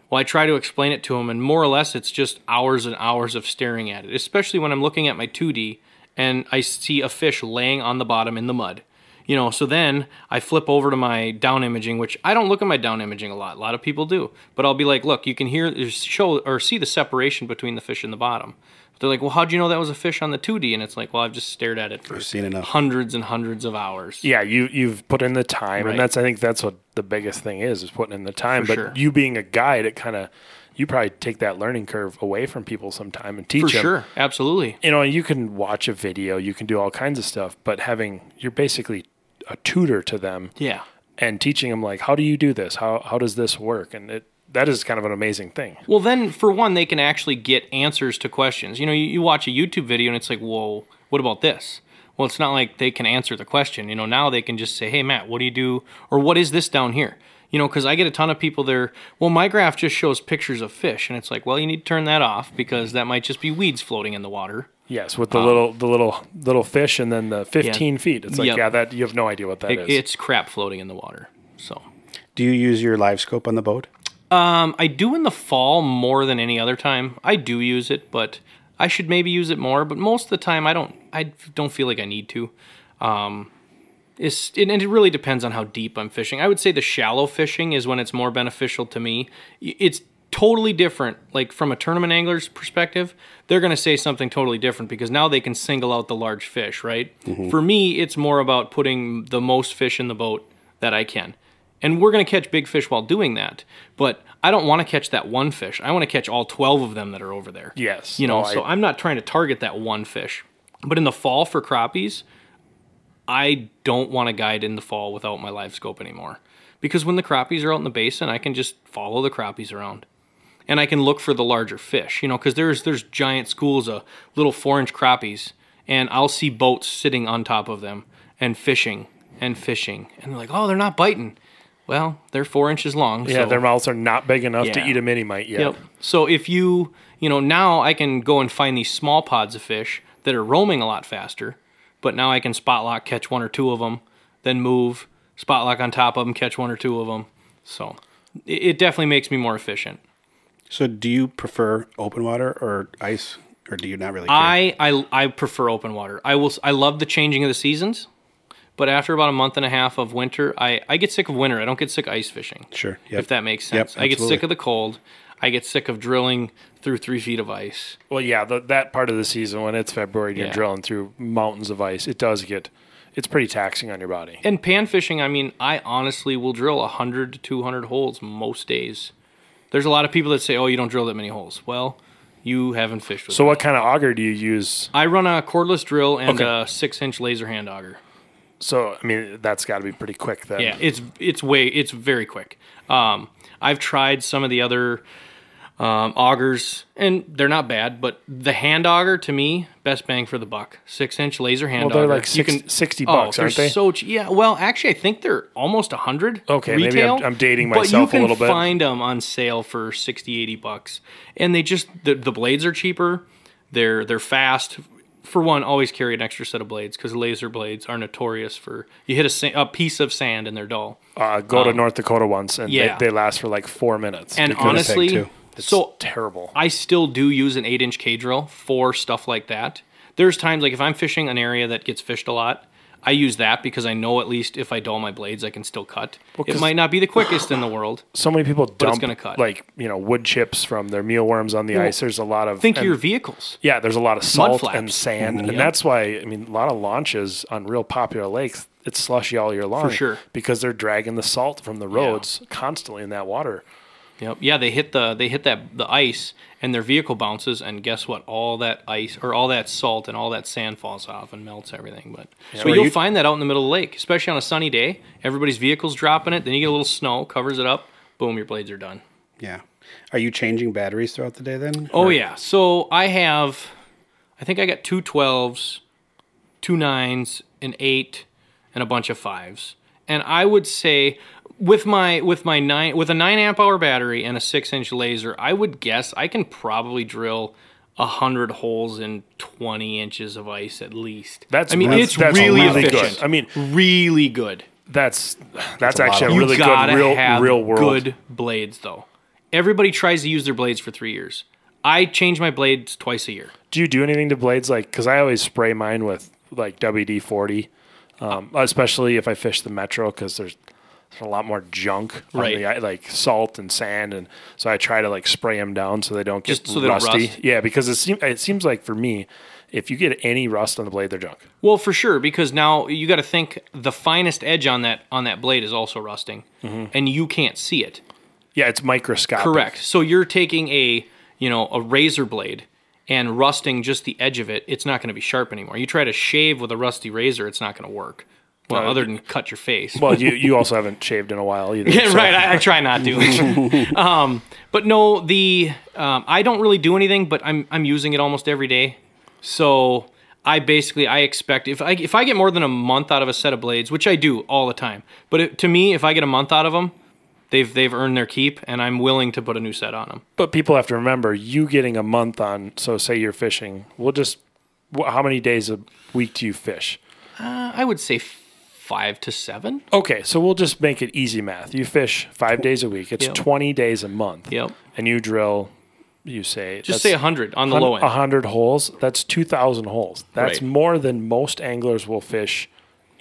Well, I try to explain it to them, and more or less, it's just hours and hours of staring at it. Especially when I'm looking at my 2D and I see a fish laying on the bottom in the mud. You know, so then I flip over to my down imaging, which I don't look at my down imaging a lot. A lot of people do, but I'll be like, look, you can hear, show, or see the separation between the fish and the bottom. They're like, well, how'd you know that was a fish on the 2D? And it's like, well, I've just stared at it for seen enough. hundreds and hundreds of hours. Yeah, you you've put in the time, Right. and that's I think that's what the biggest thing is is putting in the time. For but sure. you being a guide, it kind of you probably take that learning curve away from people sometime and teach For them. sure, absolutely. You know, you can watch a video, you can do all kinds of stuff, but having you're basically a tutor to them Yeah. and teaching them like how do you do this, how how does this work, and it that is kind of an amazing thing. Well, then for one, they can actually get answers to questions. You know, you, you watch a YouTube video and it's like, whoa, what about this? Well, it's not like they can answer the question. You know, now they can just say, hey, Matt, what do you do? Or what is this down here? You know, because I get a ton of people there. Well, my graph just shows pictures of fish, and it's like, well, you need to turn that off because that might just be weeds floating in the water. Yes, with the little the little little fish and then the 15 feet. It's like Yep. yeah, that you have no idea what that is. It, it's crap floating in the water. So Do you use your live scope on the boat? Um, I do in the fall more than any other time. I do use it, but I should maybe use it more. But most of the time, I don't. I don't feel like I need to. Um, it's it, and it really depends on how deep I'm fishing. I would say the shallow fishing is when it's more beneficial to me. It's totally different. Like from a tournament angler's perspective, they're going to say something totally different because now they can single out the large fish, right? For me, it's more about putting the most fish in the boat that I can. And we're going to catch big fish while doing that. But I don't want to catch that one fish. I want to catch all 12 of them that are over there. Yes. You know, No, I- so I'm not trying to target that one fish. But in the fall for crappies, I don't want to guide in the fall without my live scope anymore. Because when the crappies are out in the basin, I can just follow the crappies around. And I can look for the larger fish, you know, because there's there's giant schools of little four inch crappies, and I'll see boats sitting on top of them and fishing and fishing, and they're like, oh, they're not biting. Well, they're four inches long. yeah, so- their mouths are not big enough to eat a mini mite yet. Yep. So if you, you know, now I can go and find these small pods of fish that are roaming a lot faster, but now I can spot lock, catch one or two of them, then move, spot lock on top of them, catch one or two of them. So it, it definitely makes me more efficient. So do you prefer open water or ice, or do you not really care? I, I I prefer open water. I will. I love the changing of the seasons, but after about a month and a half of winter, I I get sick of winter. I don't get sick of ice fishing. Sure. Yep. If that makes Yep, sense. I get sick of the cold. I get sick of drilling through three feet of ice. Well, yeah, the, that part of the season when it's February and you're Yeah. drilling through mountains of ice, it does get it's pretty taxing on your body. And pan fishing, I mean, I honestly will drill 100 to 200 holes most days. There's a lot of people that say, oh, you don't drill that many holes. Well, you haven't fished with So me. what kind of auger do you use? I run a cordless drill and Okay. a six inch Lazer hand auger. So I mean that's got to be pretty quick then. Yeah, it's it's way it's very quick. Um, I've tried some of the other um, augers, and they're not bad. But the hand auger, to me, best bang for the buck. Six inch Lazer hand Well, they're auger. like six- 60 bucks, they're aren't they? So ch- yeah. Well, actually, I think they're almost a hundred. Okay, maybe I'm- I'm dating but myself a you can little bit. Find them on sale for 60, 80 bucks, and they just the, the blades are cheaper. They're they're fast. For one, always carry an extra set of blades because Lazer blades are notorious for you hit a, sa- a piece of sand and they're dull. Uh, go to North Dakota once and Um, yeah. they, they last for like four minutes. And honestly, it's so terrible. I still do use an eight inch K drill for stuff like that. There's times like if I'm fishing an area that gets fished a lot, I use that because I know at least if I dull my blades, I can still cut. It might not be the quickest in the world. so many people it's dump gonna cut. like you know wood chips from their mealworms on the ice. There's a lot of Think and- your vehicles. Yeah, there's a lot of salt and sand, mm-hmm. and Yep. that's why I mean a lot of launches on real popular lakes. It's slushy all year long, for sure. because they're dragging the salt from the roads constantly in that water. Yep. Yeah, they hit the they hit that the ice and their vehicle bounces and guess what? All that ice or all that salt and all that sand falls off and melts everything. But so you'll you- find that out in the middle of the lake, especially on a sunny day. Everybody's vehicle's dropping it, then you get a little snow, covers it up, boom, your blades are done. Yeah. Are you changing batteries throughout the day then? Oh Or- yeah. So I have, I think I got two 12s, two nines, an eight, and a bunch of fives. And I would say with my with my nine with a nine amp hour battery and a six inch Lazer, I would guess I can probably drill a hundred holes in twenty inches of ice at least. That's I mean that's- it's that's really, really good. efficient. I mean- really good. That's that's, a lot actually of- a You really gotta good real have real world. good blades though. Everybody tries to use their blades for three years. I change my blades twice a year. Do you do anything to blades like? Because I always spray mine with like WD forty um, especially if I fish the metro because there's, there's a lot more junk, Right. the like salt and sand, and so I try to like spray them down so they don't get Just so they don't rusty. rust. Yeah, because it seems it seems like for me, if you get any rust on the blade, they're junk. Well, for sure, because now you got to think the finest edge on that on that blade is also rusting, Mm-hmm. and you can't see it. Yeah, it's microscopic. Correct. So you're taking a you know a razor blade and rusting just the edge of it. It's not going to be sharp anymore. You try to shave with a rusty razor, it's not going to work. Well, No, other than cut your face. Well, you you also haven't shaved in a while either. Yeah, so- right. I, I try not to. um, but no, the um, I don't really do anything, but I'm I'm using it almost every day. So I basically I expect if I if I get more than a month out of a set of blades, which I do all the time, but it, to me, if I get a month out of them, they've they've earned their keep, and I'm willing to put a new set on them. But people have to remember you getting a month on. So say you're fishing. We'll just. How many days a week do you fish? Uh, I would say five to seven. Okay, so we'll just make it easy math. You fish five days a week. It's Yep. 20 days a month. Yep. And you drill, you say. Just say a hundred on the low end. 100 holes. That's 2,000 holes. That's Right. more than most anglers will fish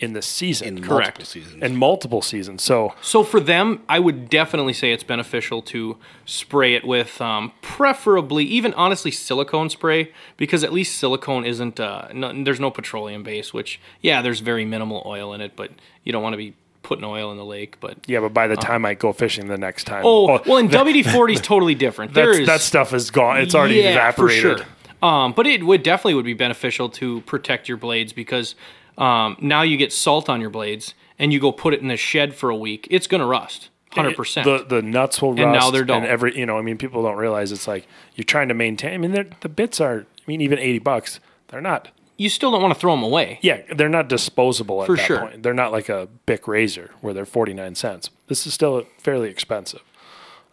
in the season. in Correct. multiple seasons. in multiple seasons. So So for them, I would definitely say it's beneficial to spray it with, um, preferably even honestly silicone spray because at least silicone isn't uh, no, there's no petroleum base. Which yeah, there's very minimal oil in it, but you don't want to be putting oil in the lake. But yeah, but by the time I go fishing the next time, oh, well, in WD forty is totally different. There is that stuff is gone. It's already yeah, evaporated. For sure. Um, but it would definitely would be beneficial to protect your blades because um, now you get salt on your blades and you go put it in the shed for a week, it's going to rust. Hundred percent. The the nuts will rust. And now they're dull. And every you know, I mean, people don't realize it's like you're trying to maintain. I mean, the bits are. I mean, even eighty bucks, they're not. You still don't want to throw them away. Yeah, they're not disposable at For that sure. point. They're not like a Bic razor where they're forty nine cents. This is still fairly expensive.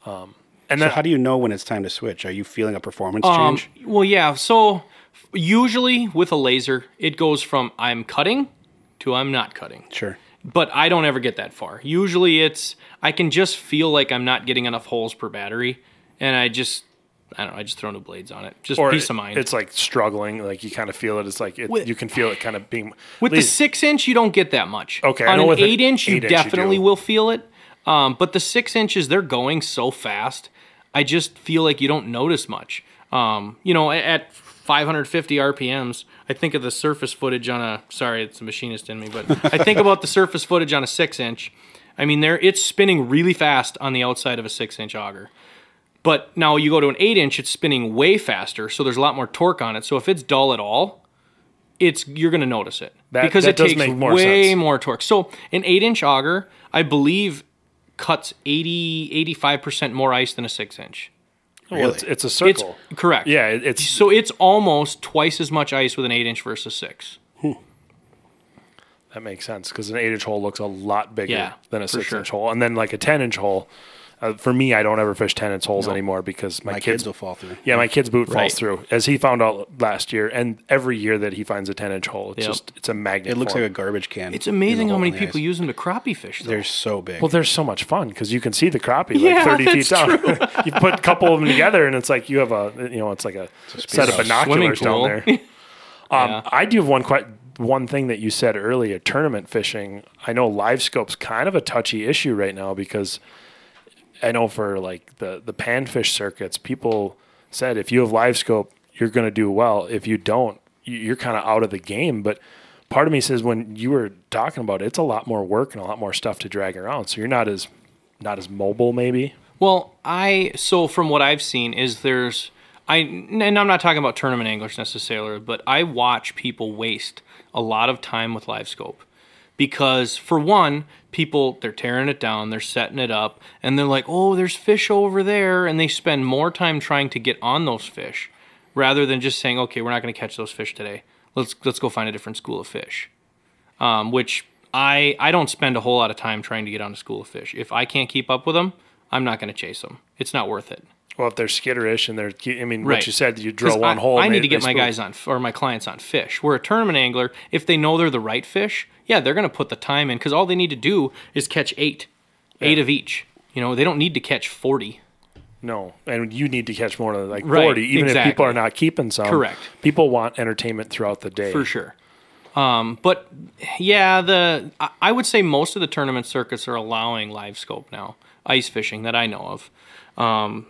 Um, and so then how do you know when it's time to switch? Are you feeling a performance Um, change? well, yeah. So usually with a Lazer, it goes from I'm cutting to I'm not cutting. Sure. But I don't ever get that far. Usually it's I can just feel like I'm not getting enough holes per battery, and I just I don't know. I just throw new blades on it. Just or peace it- of mind. It's like struggling. Like you kind of feel it. It's like it, With- you can feel it kind of being With at the six inch, you don't get that much. Okay, on an eight inch, you inch definitely do. will feel it. Um, but the six inches, they're going so fast. I just feel like you don't notice much. Um, you know, at 550 RPMs, I think of the surface footage on a. Sorry, it's a machinist in me, but I think about the surface footage on a six inch. I mean, there it's spinning really fast on the outside of a six inch auger. But now you go to an eight inch, it's spinning way faster, so there's a lot more torque on it. So if it's dull at all, it's you're going to notice it That- because that it takes more way sense. more torque. So an eight inch auger, I believe, cuts 80 85 percent more ice than a six inch. Well, it's, it's a It's circle. correct. yeah, it, it's So it's almost twice as much ice with an eight inch versus six. That makes sense because an eight inch hole looks a lot bigger Yeah, than a six sure. inch hole, and then like a ten inch hole. Uh, for me, I don't ever fish ten inch holes anymore because my, My kids, kids will fall through. Yeah, my kid's boot Right. falls through, as he found out last year, and every year that he finds a ten inch hole, it's Yep. just it's a magnet. It looks for like a garbage can. It's amazing how many in the people ice. use them to crappie fish. Though. They're so big. well, they're so much fun because you can see the crappie Yeah, like thirty feet that's down. you put a couple of them together, and it's like you have a you know it's like a set of binoculars down there. Um, Yeah. I do have one quite one thing that you said earlier. Tournament fishing. I know live scope's kind of a touchy issue right now because I know for like the the panfish circuits, people said if you have live scope, you're going to do well. If you don't, you- you're kind of out of the game. But part of me says when you were talking about it, it's a lot more work and a lot more stuff to drag around. So you're not as not as mobile, maybe. Well, I so from what I've seen is there's I and I'm not talking about tournament anglers necessarily, but I watch people waste a lot of time with live scope because for one, people they're tearing it down, they're setting it up, and they're like, "Oh, there's fish over there," and they spend more time trying to get on those fish rather than just saying, "Okay, we're not going to catch those fish today. Let's let's go find a different school of fish." Um, which I I don't spend a whole lot of time trying to get on a school of fish. If I can't keep up with them, I'm not going to chase them. It's not worth it. Well, if they're skitterish and they're, I mean, Right. what you said, you drill one I, hole. I need to get my spook. guys on or my clients on fish. We're a tournament angler, if they know they're the right fish, yeah, they're going to put the time in because all they need to do is catch eight, eight of each. You know, they don't need to catch forty. No, and you need to catch more than like Right, forty, even if people are not keeping some. Correct. People want entertainment throughout the day. for sure. Um, but yeah, the I- I would say most of the tournament circuits are allowing live scope now, ice fishing that I know of. Um,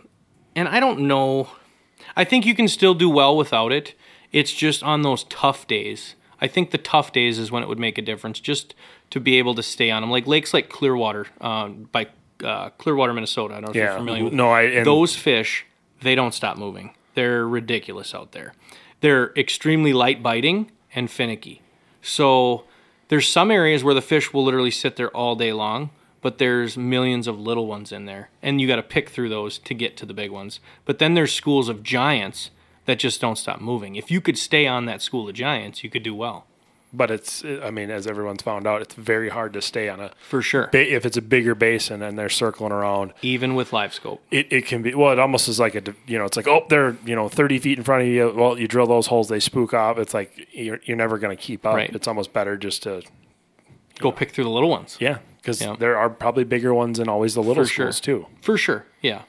and I don't know. I think you can still do well without it. It's just on those tough days. I think the tough days is when it would make a difference, just to be able to stay on them. Like lakes like Clearwater, um, by uh, Clearwater, Minnesota. I don't know if Yeah. you're familiar with. No, I- and- those fish, they don't stop moving. They're ridiculous out there. They're extremely light biting and finicky. So there's some areas where the fish will literally sit there all day long, but there's millions of little ones in there, and you got to pick through those to get to the big ones. But then there's schools of giants that just don't stop moving. If you could stay on that school of giants, you could do well But it's, I mean, as everyone's found out, it's very hard to stay on a for sure. ba- if it's a bigger basin and they're circling around. Even with live scope, It, it can be well. It almost is like a you know. It's like oh, they're you know thirty feet in front of you. Well, you drill those holes, they spook off. It's like you're you're never going to keep up. Right. It's almost better just to go pick through the little ones. yeah, because Yeah. there are probably bigger ones and always the little For sure. schools too. For sure, yeah.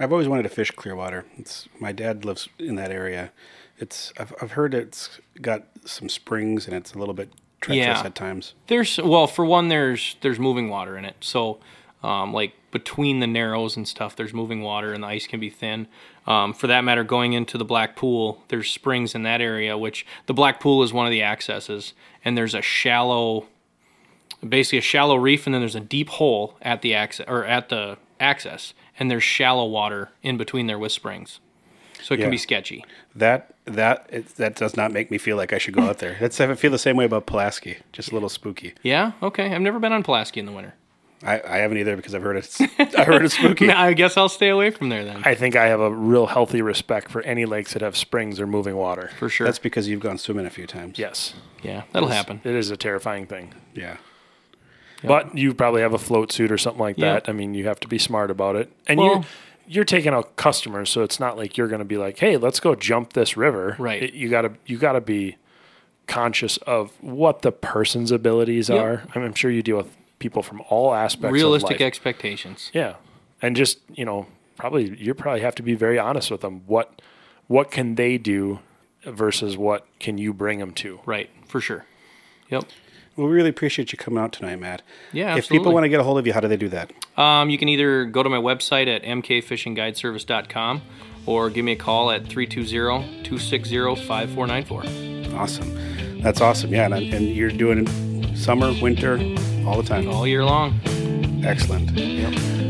I've always wanted to fish Clearwater. It's my dad lives in that area. It's I've, I've heard it's got some springs and it's a little bit treacherous Yeah. at times. There's well, for one, there's there's moving water in it. So, um, like between the narrows and stuff, there's moving water, and the ice can be thin. Um, for that matter, going into the Black Pool, there's springs in that area, which the Black Pool is one of the accesses, and there's a shallow, basically a shallow reef, and then there's a deep hole at the access or at the access, and there's shallow water in between their with springs, so it Yeah. can be sketchy. That that it, that does not make me feel like I should go out there. That's I feel the same way about Pulaski. Just a little spooky. Yeah, okay. I've never been on Pulaski in the winter. I, I haven't either because I've heard it's I heard it's spooky. I guess I'll stay away from there then. I think I have a real healthy respect for any lakes that have springs or moving water. For sure. That's because you've gone swimming a few times. Yes, yeah, that'll happen. It is a terrifying thing. Yeah. But you probably have a float suit or something like Yep. that. I mean, you have to be smart about it. And Well- you're you're taking out customers, so it's not like you're going to be like, "Hey, let's go jump this river." Right. It- you got to you got to be conscious of what the person's abilities Yep. are. I mean, I'm sure you deal with people from all aspects Realistic expectations. yeah. And just, you know, probably you probably have to be very honest with them. What what can they do versus what can you bring them to? Right, for sure. Yep. We really appreciate you coming out tonight, Matt. Yeah, If people want to get a hold of you, how do they do that? Um, you can either go to my website at mkfishingguideservice.com or give me a call at 320-260-5494 Awesome. That's awesome. Yeah, and, and you're doing summer, winter, all the time. all year long. Excellent.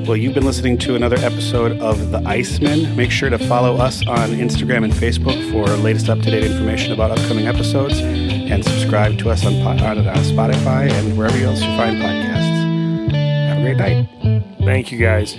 Well, you've been listening to another episode of The Icemen. Make sure to follow us on Instagram and Facebook for latest up to date information about upcoming episodes and subscribe to us on, po- on uh, Spotify and wherever else you find podcasts. Have a great night. Thank you guys.